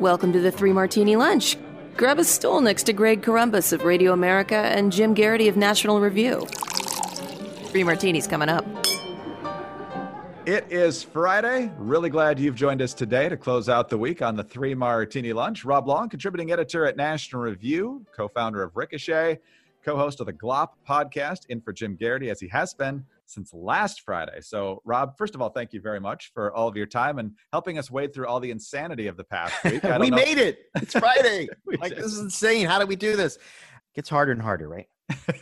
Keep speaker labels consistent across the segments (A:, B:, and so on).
A: Welcome to the Three Martini Lunch. Grab a stool next to Greg Corombus of Radio America and Jim Geraghty of National Review. Three Martinis coming up.
B: It is Friday. Really glad you've joined us today to close out the week on the Three Martini Lunch. Rob Long, contributing editor at National Review, co founder of Ricochet, co host of the GLOP podcast, in for Jim Geraghty, as he has been since last Friday. So, Rob, first of all, thank you very much for all of your time and helping us wade through all the insanity of the past week.
C: we
B: know.
C: made it. It's Friday. like,
B: did.
C: this is insane. How do we do this? It gets harder and harder, right?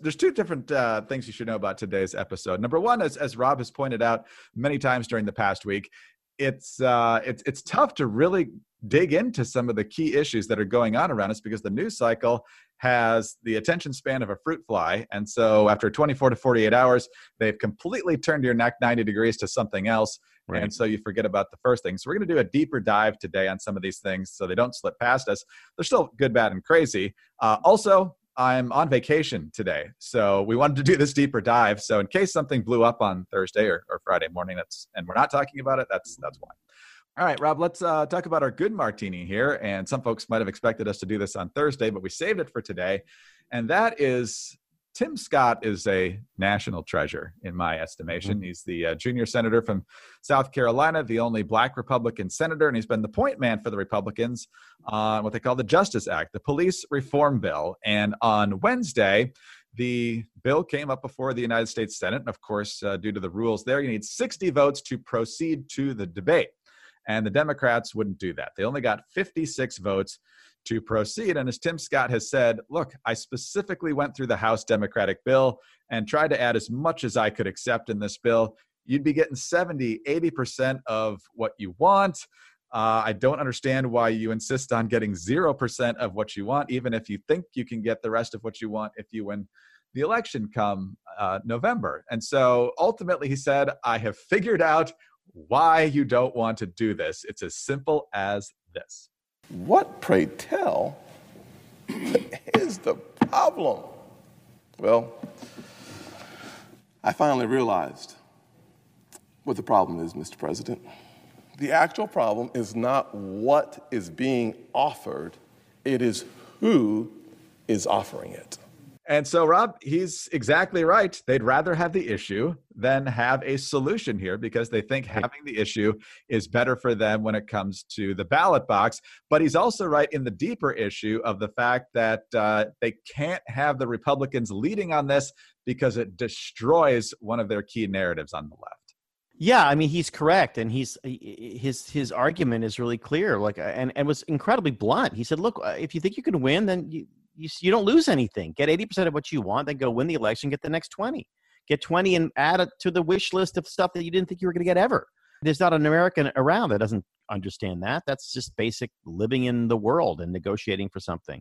B: There's two different uh, things you should know about today's episode. Number one, as, as Rob has pointed out many times during the past week, it's uh, it's it's tough to really dig into some of the key issues that are going on around us because the news cycle has the attention span of a fruit fly, and so after 24 to 48 hours, they've completely turned your neck 90 degrees to something else. Right. And so you forget about the first thing. So we're going to do a deeper dive today on some of these things so they don't slip past us. They're still good, bad, and crazy. Uh, also, I'm on vacation today. So we wanted to do this deeper dive. So in case something blew up on Thursday or, or Friday morning, that's and we're not talking about it, that's that's why. All right, Rob, let's uh, talk about our good martini here. And some folks might have expected us to do this on Thursday, but we saved it for today. And that is Tim Scott is a national treasure in my estimation. Mm-hmm. He's the uh, junior senator from South Carolina, the only black Republican senator, and he's been the point man for the Republicans on what they call the Justice Act, the police reform bill. And on Wednesday, the bill came up before the United States Senate. And of course, uh, due to the rules there, you need 60 votes to proceed to the debate. And the Democrats wouldn't do that. They only got 56 votes to proceed. And as Tim Scott has said, look, I specifically went through the House Democratic bill and tried to add as much as I could accept in this bill. You'd be getting 70, 80% of what you want. Uh, I don't understand why you insist on getting 0% of what you want, even if you think you can get the rest of what you want if you win the election come uh, November. And so ultimately, he said, I have figured out why you don't want to do this. It's as simple as this.
D: What, pray tell, is the problem? Well, I finally realized what the problem is, Mr. President. The actual problem is not what is being offered, it is who is offering it.
B: And so, Rob, he's exactly right. They'd rather have the issue than have a solution here because they think having the issue is better for them when it comes to the ballot box. But he's also right in the deeper issue of the fact that uh, they can't have the Republicans leading on this because it destroys one of their key narratives on the left.
C: Yeah, I mean he's correct, and he's his his argument is really clear. Like, and and was incredibly blunt. He said, "Look, uh, if you think you can win, then you, you, you don't lose anything. Get 80% of what you want, then go win the election, get the next 20. Get 20 and add it to the wish list of stuff that you didn't think you were going to get ever. There's not an American around that doesn't understand that. That's just basic living in the world and negotiating for something.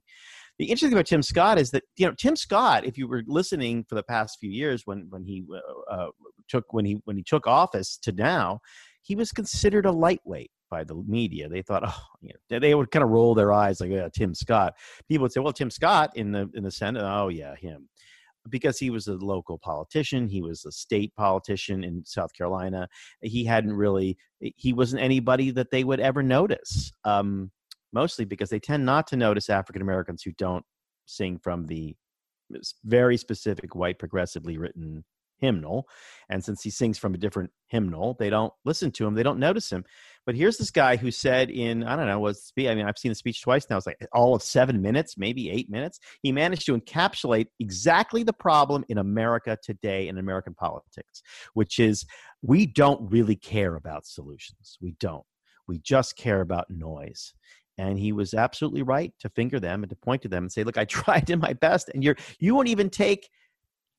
C: The interesting thing about Tim Scott is that you know Tim Scott, if you were listening for the past few years when when he uh, uh took when he when he took office to now, he was considered a lightweight by the media. They thought, oh, you know, they would kind of roll their eyes like, yeah, Tim Scott. People would say, well, Tim Scott in the in the Senate, oh yeah, him, because he was a local politician. He was a state politician in South Carolina. He hadn't really, he wasn't anybody that they would ever notice. Um, mostly because they tend not to notice African Americans who don't sing from the very specific white progressively written hymnal. And since he sings from a different hymnal, they don't listen to him, they don't notice him. But here's this guy who said in, I don't know, was I mean, I've seen the speech twice now. It's like eh, all of seven minutes, maybe eight minutes. He managed to encapsulate exactly the problem in America today in American politics, which is we don't really care about solutions. We don't. We just care about noise and he was absolutely right to finger them and to point to them and say look i tried in my best and you're you won't even take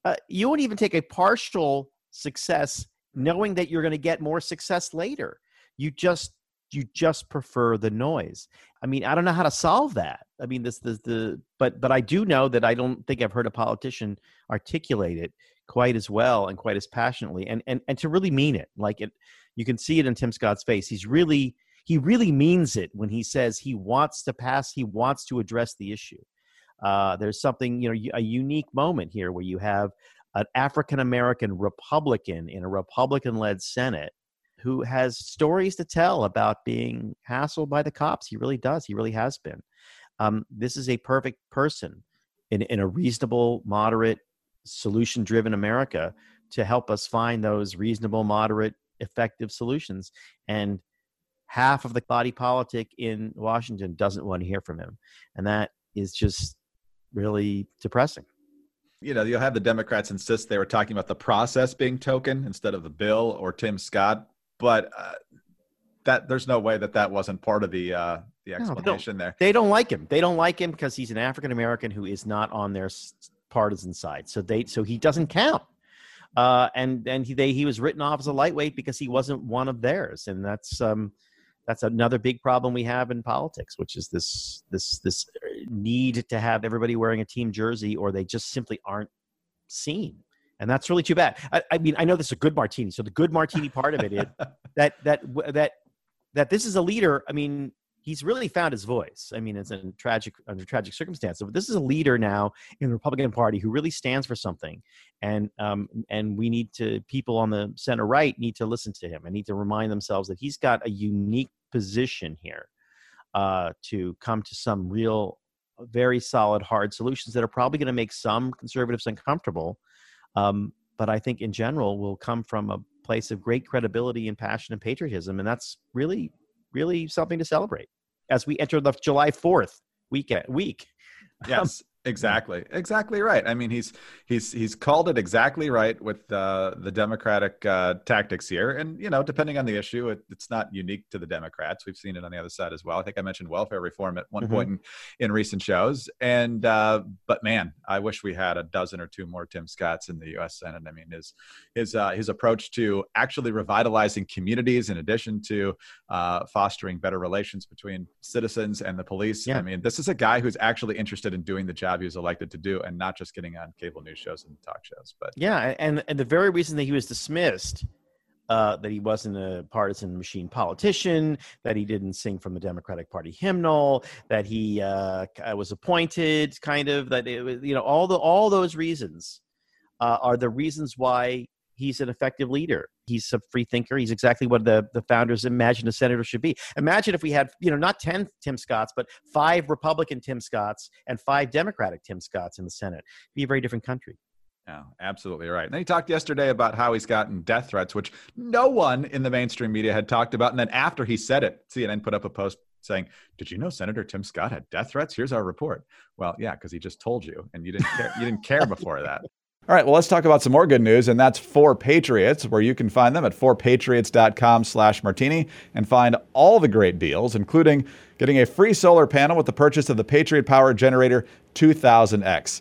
C: uh, you won't even take a partial success knowing that you're going to get more success later. You just you just prefer the noise. I mean, I don't know how to solve that. I mean, this the the but but I do know that I don't think I've heard a politician articulate it quite as well and quite as passionately and and and to really mean it. Like it you can see it in Tim Scott's face. He's really he really means it when he says he wants to pass, he wants to address the issue. Uh, there's something, you know, a unique moment here where you have an African American Republican in a Republican led Senate who has stories to tell about being hassled by the cops. He really does. He really has been. Um, this is a perfect person in, in a reasonable, moderate, solution driven America to help us find those reasonable, moderate, effective solutions. And half of the body politic in Washington doesn't want to hear from him. And that is just really depressing.
B: You know, you'll have the Democrats insist they were talking about the process being token instead of the bill or Tim Scott, but uh, that there's no way that that wasn't part of the uh, the explanation
C: no,
B: there.
C: They don't like him. They don't like him because he's an African American who is not on their partisan side. So they so he doesn't count. Uh, and and he they, he was written off as a lightweight because he wasn't one of theirs, and that's um, that's another big problem we have in politics, which is this this this uh, need to have everybody wearing a team jersey, or they just simply aren't seen, and that's really too bad. I, I mean, I know this is a good martini, so the good martini part of it is that that that that this is a leader. I mean, he's really found his voice. I mean, it's in tragic under tragic circumstances. But this is a leader now in the Republican Party who really stands for something, and um, and we need to people on the center right need to listen to him and need to remind themselves that he's got a unique position here uh, to come to some real, very solid, hard solutions that are probably going to make some conservatives uncomfortable. Um, but I think in general will come from a place of great credibility and passion and patriotism, and that's really, really something to celebrate as we enter the July Fourth weekend week.
B: Yes, um, Exactly, exactly right. I mean, he's he's he's called it exactly right with uh, the Democratic uh, tactics here, and you know, depending on the issue, it, it's not unique to the Democrats. We've seen it on the other side as well. I think I mentioned welfare reform at one mm-hmm. point in, in, recent shows, and uh, but man, I wish we had a dozen or two more Tim Scotts in the U.S. Senate. I mean, his his uh, his approach to actually revitalizing communities, in addition to uh, fostering better relations between citizens and the police. Yeah. I mean, this is a guy who's actually interested in doing the job job he was elected to do and not just getting on cable news shows and talk shows. But
C: yeah, and and the very reason that he was dismissed. Uh, that he wasn't a partisan machine politician, that he didn't sing from the Democratic Party hymnal, that he uh, was appointed, kind of that it was, you know, all the all those reasons uh, are the reasons why he's an effective leader. He's a free thinker. He's exactly what the, the founders imagined a senator should be. Imagine if we had, you know, not 10 Tim Scotts, but five Republican Tim Scotts and five Democratic Tim Scotts in the Senate. It'd be a very different country.
B: Yeah, absolutely right. And then he talked yesterday about how he's gotten death threats, which no one in the mainstream media had talked about. And then after he said it, CNN put up a post saying, "Did you know Senator Tim Scott had death threats? Here's our report." Well, yeah, because he just told you, and you didn't care. you didn't care before that. All right, well, let's talk about some more good news, and that's 4Patriots, where you can find them at 4patriots.com slash martini and find all the great deals, including getting a free solar panel with the purchase of the Patriot Power Generator 2000X.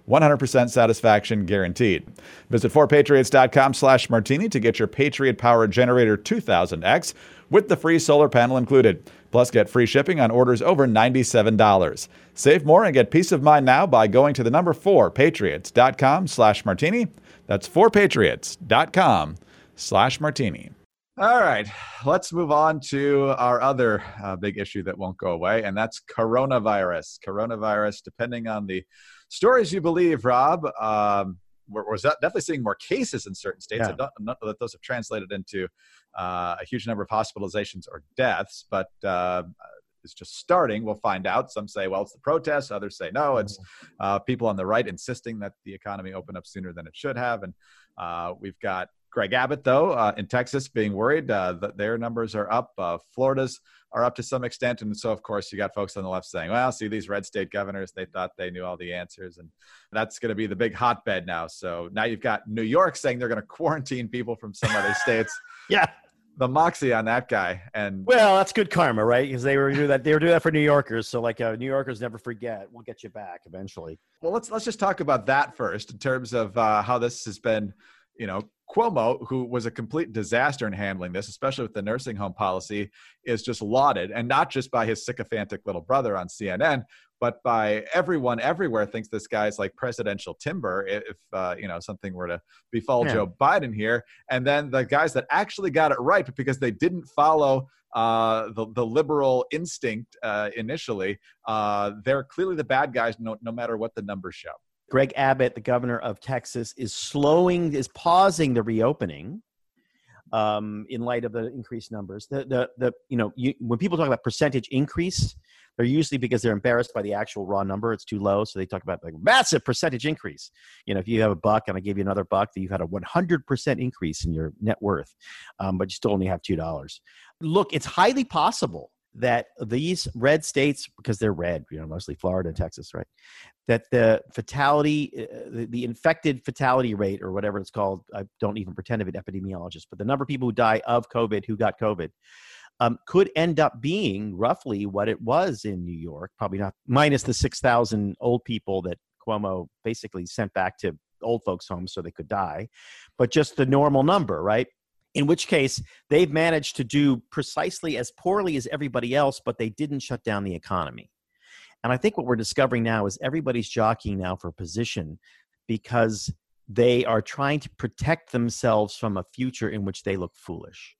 B: 100% satisfaction guaranteed. Visit 4patriots.com slash martini to get your Patriot Power Generator 2000X with the free solar panel included. Plus, get free shipping on orders over $97. Save more and get peace of mind now by going to the number 4patriots.com slash martini. That's 4patriots.com slash martini. All right, let's move on to our other uh, big issue that won't go away, and that's coronavirus. Coronavirus, depending on the stories you believe, Rob, um, we're, we're, definitely seeing more cases in certain states. Yeah. I don't know that those have translated into uh, a huge number of hospitalizations or deaths, but uh, it's just starting. We'll find out. Some say, well, it's the protests. Others say, no, it's mm-hmm. uh, people on the right insisting that the economy open up sooner than it should have. And uh, we've got Greg Abbott, though, uh, in Texas, being worried uh, that their numbers are up. Uh, Florida's are up to some extent. And so, of course, you got folks on the left saying, well, see, these red state governors, they thought they knew all the answers. And that's going to be the big hotbed now. So now you've got New York saying they're going to quarantine people from some other states.
C: yeah.
B: The moxie on that guy, and
C: well, that's good karma, right? Because they were doing that. They were doing that for New Yorkers. So, like, uh, New Yorkers never forget. We'll get you back eventually.
B: Well, let's let's just talk about that first in terms of uh, how this has been you know, Cuomo, who was a complete disaster in handling this, especially with the nursing home policy, is just lauded, and not just by his sycophantic little brother on CNN, but by everyone everywhere thinks this guy's like presidential timber if uh, you know something were to befall yeah. Joe Biden here. And then the guys that actually got it right, but because they didn't follow uh, the the liberal instinct uh, initially, uh, they're clearly the bad guys, no, no matter what the numbers show.
C: Greg Abbott, the governor of Texas, is slowing, is pausing the reopening um, in light of the increased numbers. The, the, the you know, you, when people talk about percentage increase, they're usually because they're embarrassed by the actual raw number. It's too low, so they talk about like massive percentage increase. You know, if you have a buck and I give you another buck, that you've had a 100% increase in your net worth, um, but you still only have two dollars. Look, it's highly possible that these red states, because they're red, you know, mostly Florida and Texas, right? That the fatality, uh, the, the, infected fatality rate, or whatever it's called, I don't even pretend to be an epidemiologist, but the number of people who die of COVID who got COVID um, could end up being roughly what it was in New York, probably not minus the 6,000 old people that Cuomo basically sent back to old folks' homes so they could die, but just the normal number, right? In which case they've managed to do precisely as poorly as everybody else, but they didn't shut down the economy. And I think what we're discovering now is everybody's jockeying now for position because they are trying to protect themselves from a future in which they look foolish.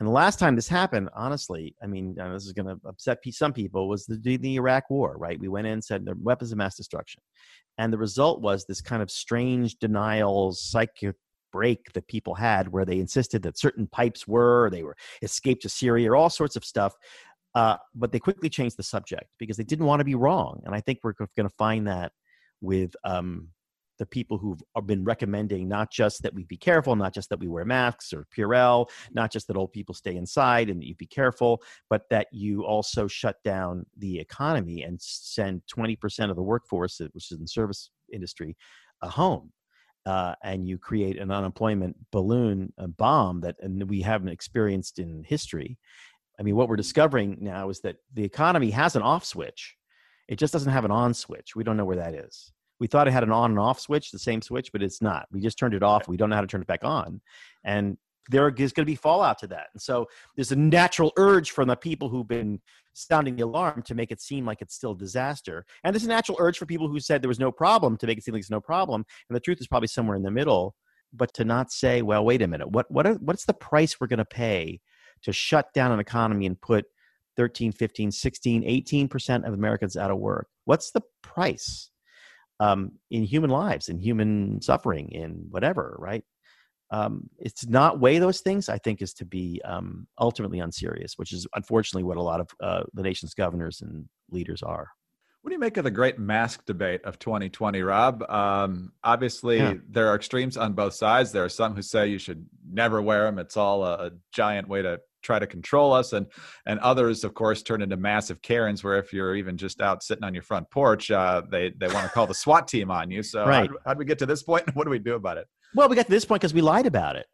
C: And the last time this happened, honestly, I mean, uh, this is going to upset some people, was the, the Iraq War, right? We went in and said weapons of mass destruction. And the result was this kind of strange denial, psychic break that people had where they insisted that certain pipes were, they were escaped to Syria, or all sorts of stuff. Uh, but they quickly changed the subject because they didn't want to be wrong. And I think we're going to find that with um, the people who've uh, been recommending not just that we be careful, not just that we wear masks or Purell, not just that old people stay inside and that you be careful, but that you also shut down the economy and send 20% of the workforce, which is in the service industry, a home uh, and you create an unemployment balloon a bomb that and we haven't experienced in history. I mean, what we're discovering now is that the economy has an off switch. It just doesn't have an on switch. We don't know where that is. We thought it had an on and off switch, the same switch, but it's not. We just turned it off. We don't know how to turn it back on. And there is going to be fallout to that. And so there's a natural urge from the people who've been sounding the alarm to make it seem like it's still a disaster. And there's a natural urge for people who said there was no problem to make it seem like it's no problem. And the truth is probably somewhere in the middle. But to not say, well, wait a minute, what what are, what's the price we're going to pay to shut down an economy and put 13, 15, 16, 18% of Americans out of work? What's the price um, in human lives, in human suffering, in whatever, right? Um, it's not weigh those things, I think, is to be um, ultimately unserious, which is unfortunately what a lot of uh, the nation's governors and leaders are.
B: What do you make of the great mask debate of 2020, Rob? Um, obviously, yeah. there are extremes on both sides. There are some who say you should never wear them. It's all a, a giant way to try to control us and and others of course turn into massive karens where if you're even just out sitting on your front porch uh, they they want to call the swat team on you so right. how do we get to this point what do we do about it
C: well, we got to this point because we lied about it,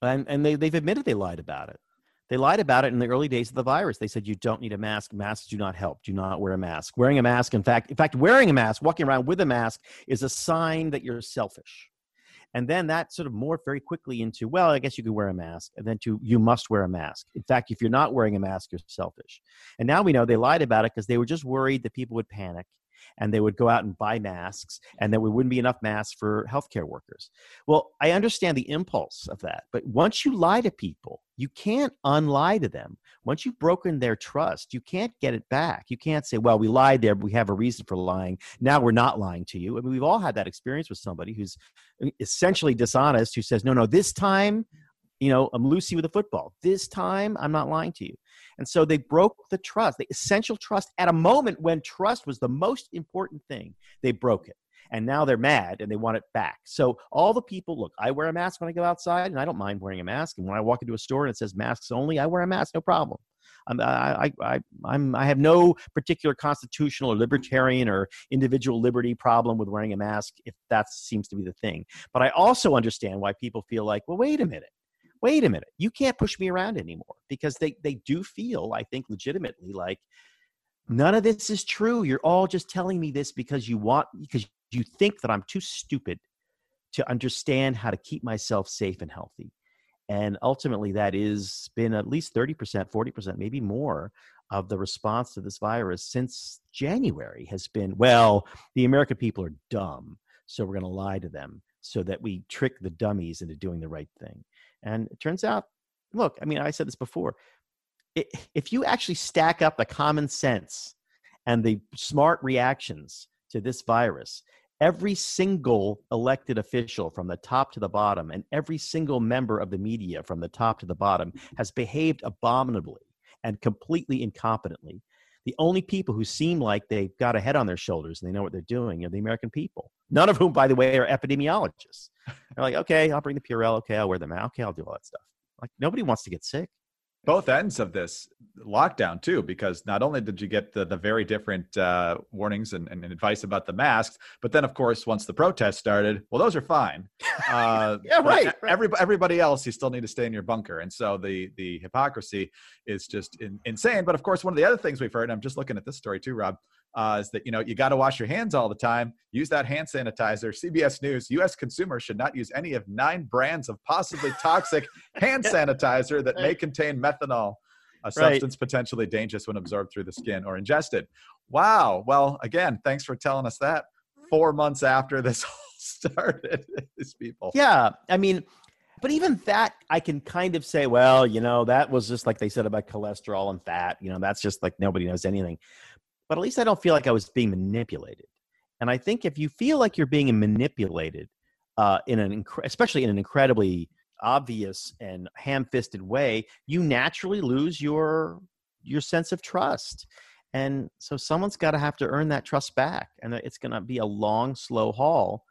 C: and and they they've admitted they lied about it. They lied about it in the early days of the virus. They said you don't need a mask. Masks do not help. Do not wear a mask. Wearing a mask, in fact, in fact, wearing a mask, walking around with a mask, is a sign that you're selfish. And then that sort of morphed very quickly into, well, I guess you could wear a mask, and then to you must wear a mask. In fact, if you're not wearing a mask, you're selfish. And now we know they lied about it because they were just worried that people would panic and they would go out and buy masks and there wouldn't be enough masks for healthcare workers. Well, I understand the impulse of that, but once you lie to people, you can't unlie to them. Once you've broken their trust, you can't get it back. You can't say, well, we lied there, but we have a reason for lying. Now we're not lying to you. I mean, we've all had that experience with somebody who's uh, essentially dishonest, who says, no, no, this time you know, I'm Lucy with a football. This time, I'm not lying to you. And so they broke the trust, the essential trust, at a moment when trust was the most important thing. They broke it. and now they're mad and they want it back. So all the people, look, I wear a mask when I go outside, and I don't mind wearing a mask. And when I walk into a store and it says masks only, I wear a mask, no problem. I'm, I, I, I'm, I have no particular constitutional or libertarian or individual liberty problem with wearing a mask if that seems to be the thing. But I also understand why people feel like, well, wait a minute wait a minute, you can't push me around anymore because they, they do feel, I think, legitimately like none of this is true. You're all just telling me this because you want, because you think that I'm too stupid to understand how to keep myself safe and healthy. And ultimately, that is been at least 30%, 40%, maybe more of the response to this virus since January has been, well, the American people are dumb, so we're going to lie to them so that we trick the dummies into doing the right thing. And it turns out, look, I mean, I said this before. if you actually stack up the common sense and the smart reactions to this virus, every single elected official from the top to the bottom and every single member of the media from the top to the bottom has behaved abominably and completely incompetently. The only people who seem like they've got a head on their shoulders and they know what they're doing are the American people. None of whom, by the way, are epidemiologists. They're like, okay, I'll bring the Purell. Okay, I'll wear the mask. Okay, I'll do all that stuff. Like nobody wants to get sick
B: both ends of this lockdown too because not only did you get the, the very different uh, warnings and, and, advice about the masks but then of course once the protests started well those are fine.
C: Uh, yeah right, right.
B: Every, everybody else you still need to stay in your bunker. And so the the hypocrisy is just in, insane. But of course one of the other things we've heard i'm just looking at this story too rob uh, is that you know you got to wash your hands all the time. Use that hand sanitizer. CBS News: U.S. consumers should not use any of nine brands of possibly toxic hand sanitizer that may contain methanol, a substance right. potentially dangerous when absorbed through the skin or ingested. Wow. Well, again, thanks for telling us that. Four months after this all started, these people.
C: Yeah, I mean. But even that, I can kind of say, well, you know, that was just like they said about cholesterol and fat. You know, that's just like nobody knows anything but at least I don't feel like I was being manipulated. And I think if you feel like you're being manipulated, uh, in an especially in an incredibly obvious and ham-fisted way, you naturally lose your your sense of trust. And so someone's got to have to earn that trust back, and it's going to be a long, slow haul.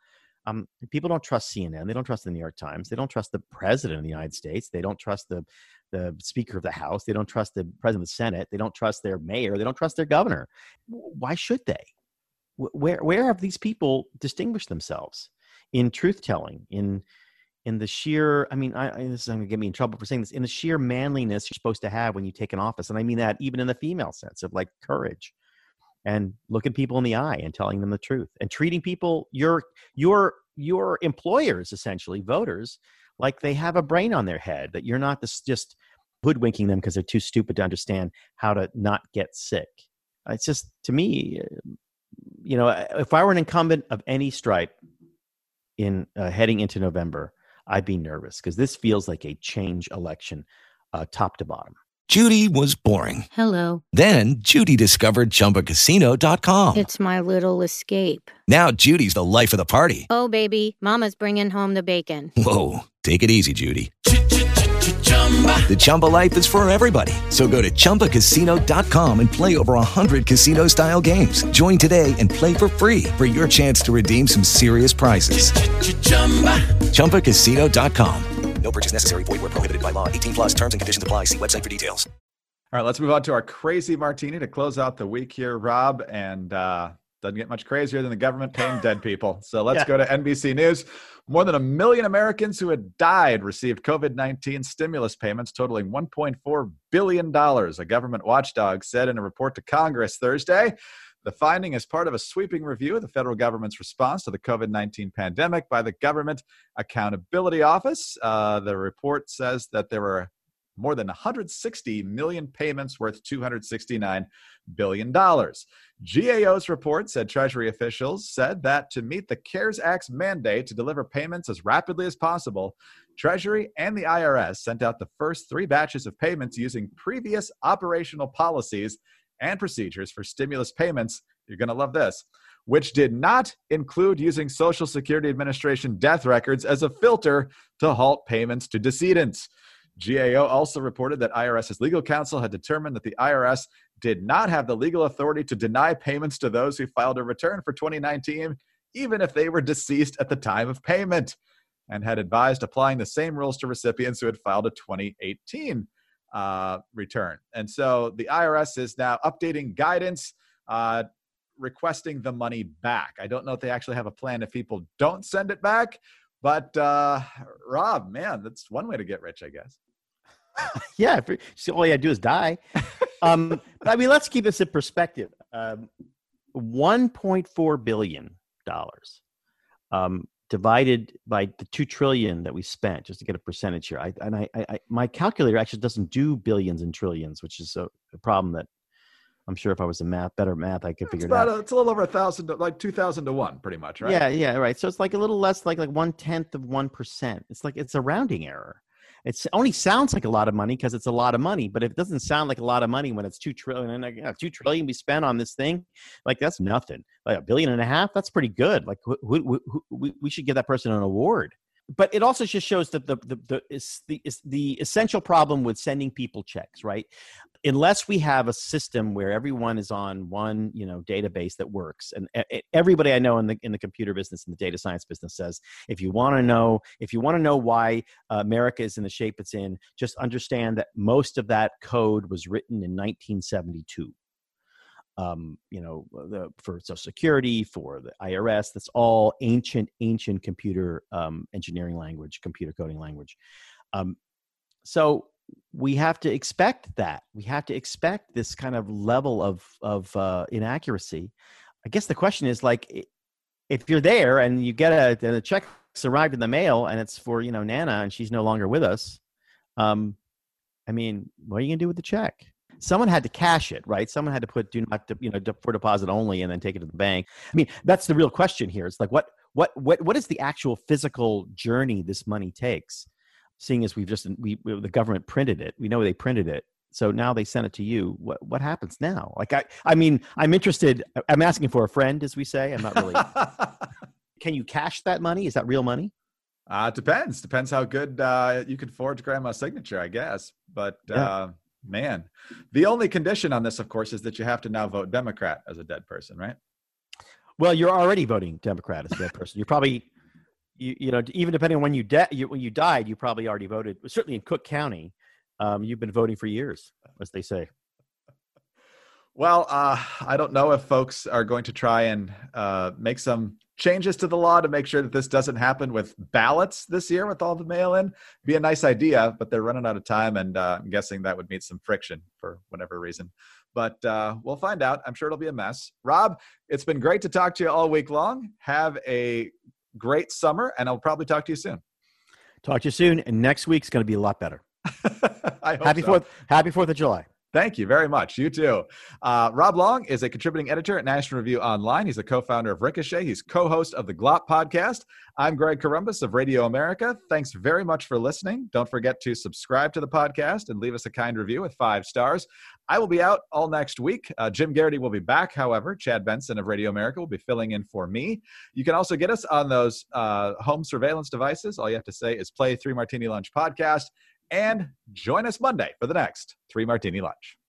C: Um, people don't trust CNN. They don't trust the New York Times. They don't trust the president of the United States. They don't trust the the Speaker of the House. They don't trust the President of the Senate. They don't trust their mayor. They don't trust their governor. Why should they? Where where have these people distinguished themselves in truth telling? In in the sheer, I mean, I, this is going to get me in trouble for saying this. In the sheer manliness you're supposed to have when you take an office, and I mean that even in the female sense of like courage and looking people in the eye and telling them the truth and treating people your your your employers essentially voters like they have a brain on their head that you're not this, just hoodwinking them because they're too stupid to understand how to not get sick it's just to me you know if i were an incumbent of any stripe in uh, heading into november i'd be nervous because this feels like a change election uh, top to bottom
E: Judy was boring.
F: Hello.
E: Then Judy discovered ChumbaCasino.com.
F: It's my little escape.
E: Now Judy's the life of the party.
F: Oh, baby, Mama's bringing home the bacon.
E: Whoa, take it easy, Judy. The Chumba life is for everybody. So go to ChumbaCasino.com and play over 100 casino style games. Join today and play for free for your chance to redeem some serious prizes. ChumbaCasino.com.
G: No purchase necessary. Void where prohibited by law. 18 plus terms and conditions apply. See website for details.
B: All right, let's move on to our crazy martini to close out the week here, Rob. And uh, doesn't get much crazier than the government paying dead people. So let's yeah. go to NBC News. More than a million Americans who had died received COVID 19 stimulus payments totaling $1.4 billion, a government watchdog said in a report to Congress Thursday. The finding is part of a sweeping review of the federal government's response to the COVID 19 pandemic by the Government Accountability Office. Uh, the report says that there were more than 160 million payments worth $269 billion. GAO's report said Treasury officials said that to meet the CARES Act's mandate to deliver payments as rapidly as possible, Treasury and the IRS sent out the first three batches of payments using previous operational policies and procedures for stimulus payments. You're going to love this. Which did not include using Social Security Administration death records as a filter to halt payments to decedents. GAO also reported that IRS's legal counsel had determined that the IRS did not have the legal authority to deny payments to those who filed a return for 2019 even if they were deceased at the time of payment, and had advised applying the same rules to recipients who had filed a 2018 uh, return. And so the IRS is now updating guidance, uh, requesting the money back. I don't know if they actually have a plan if people don't send it back, but uh, Rob, man, that's one way to get rich, I guess.
C: yeah, if, so all you gotta do is die. um, I mean, let's keep this in perspective. Um, 1.4 billion dollars um, divided by the two trillion that we spent, just to get a percentage here. I, and I, I, my calculator actually doesn't do billions and trillions, which is a, a problem that I'm sure if I was a math better math, I could
B: It's
C: figure it out.
B: a, it's a little over a thousand, like two thousand to one, pretty much, right?
C: Yeah, yeah, right. So it's like a little less, like like one tenth of one percent. It's like it's a rounding error. It's only sounds like a lot of money because it's a lot of money, but it doesn't sound like a lot of money when it's two trillion and yeah, two trillion we spent on this thing. Like that's nothing. Like a billion and a half, that's pretty good. Like who, who, we, we should give that person an award. But it also just shows that the the the is the is the essential problem with sending people checks, right? Unless we have a system where everyone is on one, you know, database that works, and e- e- everybody I know in the in the computer business and the data science business says, if you want to know, if you want to know why uh, America is in the shape it's in, just understand that most of that code was written in 1972 um, you know, the, for Social Security, for the IRS. That's all ancient, ancient computer um, engineering language, computer coding language. Um, so we have to expect that. We have to expect this kind of level of of uh, inaccuracy. I guess the question is like, if you're there and you get a and the check's arrived in the mail and it's for you know Nana and she's no longer with us. Um, I mean, what are you gonna do with the check? Someone had to cash it, right? Someone had to put do not, you know, for deposit only, and then take it to the bank. I mean, that's the real question here. It's like, what, what, what, what is the actual physical journey this money takes? Seeing as we've just we, we the government printed it, we know they printed it, so now they sent it to you. What what happens now? Like I, I mean, I'm interested. I'm asking for a friend, as we say. I'm not really. Can you cash that money? Is that real money?
B: Uh, depends. Depends how good uh, you can forge grandma's signature, I guess. But
C: Yeah.
B: uh, man, the only condition on this, of course, is that you have to now vote Democrat as a dead person, right?
C: Well, you're already voting Democrat as a dead person. You're probably, you, you know, even depending on when you, de- you when you died, you probably already voted. Certainly in Cook County, um, you've been voting for years, as they say.
B: Well, uh, I don't know if folks are going to try and uh, make some changes to the law to make sure that this doesn't happen with ballots this year with all the mail in. Be a nice idea, but they're running out of time, and uh, I'm guessing that would meet some friction for whatever reason. But uh, we'll find out. I'm sure it'll be a mess. Rob, it's been great to talk to you all week long. Have a great summer, and I'll probably talk to you soon.
C: Talk to you soon, and next week's going to be a lot better. Happy
B: so.
C: Fourth! Happy Fourth of July.
B: Thank you very much. You too. Uh, Rob Long is a contributing editor at National Review Online. He's a co founder of Ricochet. He's co host of the Glop podcast. I'm Greg Corombus of Radio America. Thanks very much for listening. Don't forget to subscribe to the podcast and leave us a kind review with five stars. I will be out all next week. Uh, Jim Geraghty will be back, however. Chad Benson of Radio America will be filling in for me. You can also get us on those uh, home surveillance devices. All you have to say is play Three Martini Lunch podcast and join us Monday for the next Three Martini Lunch.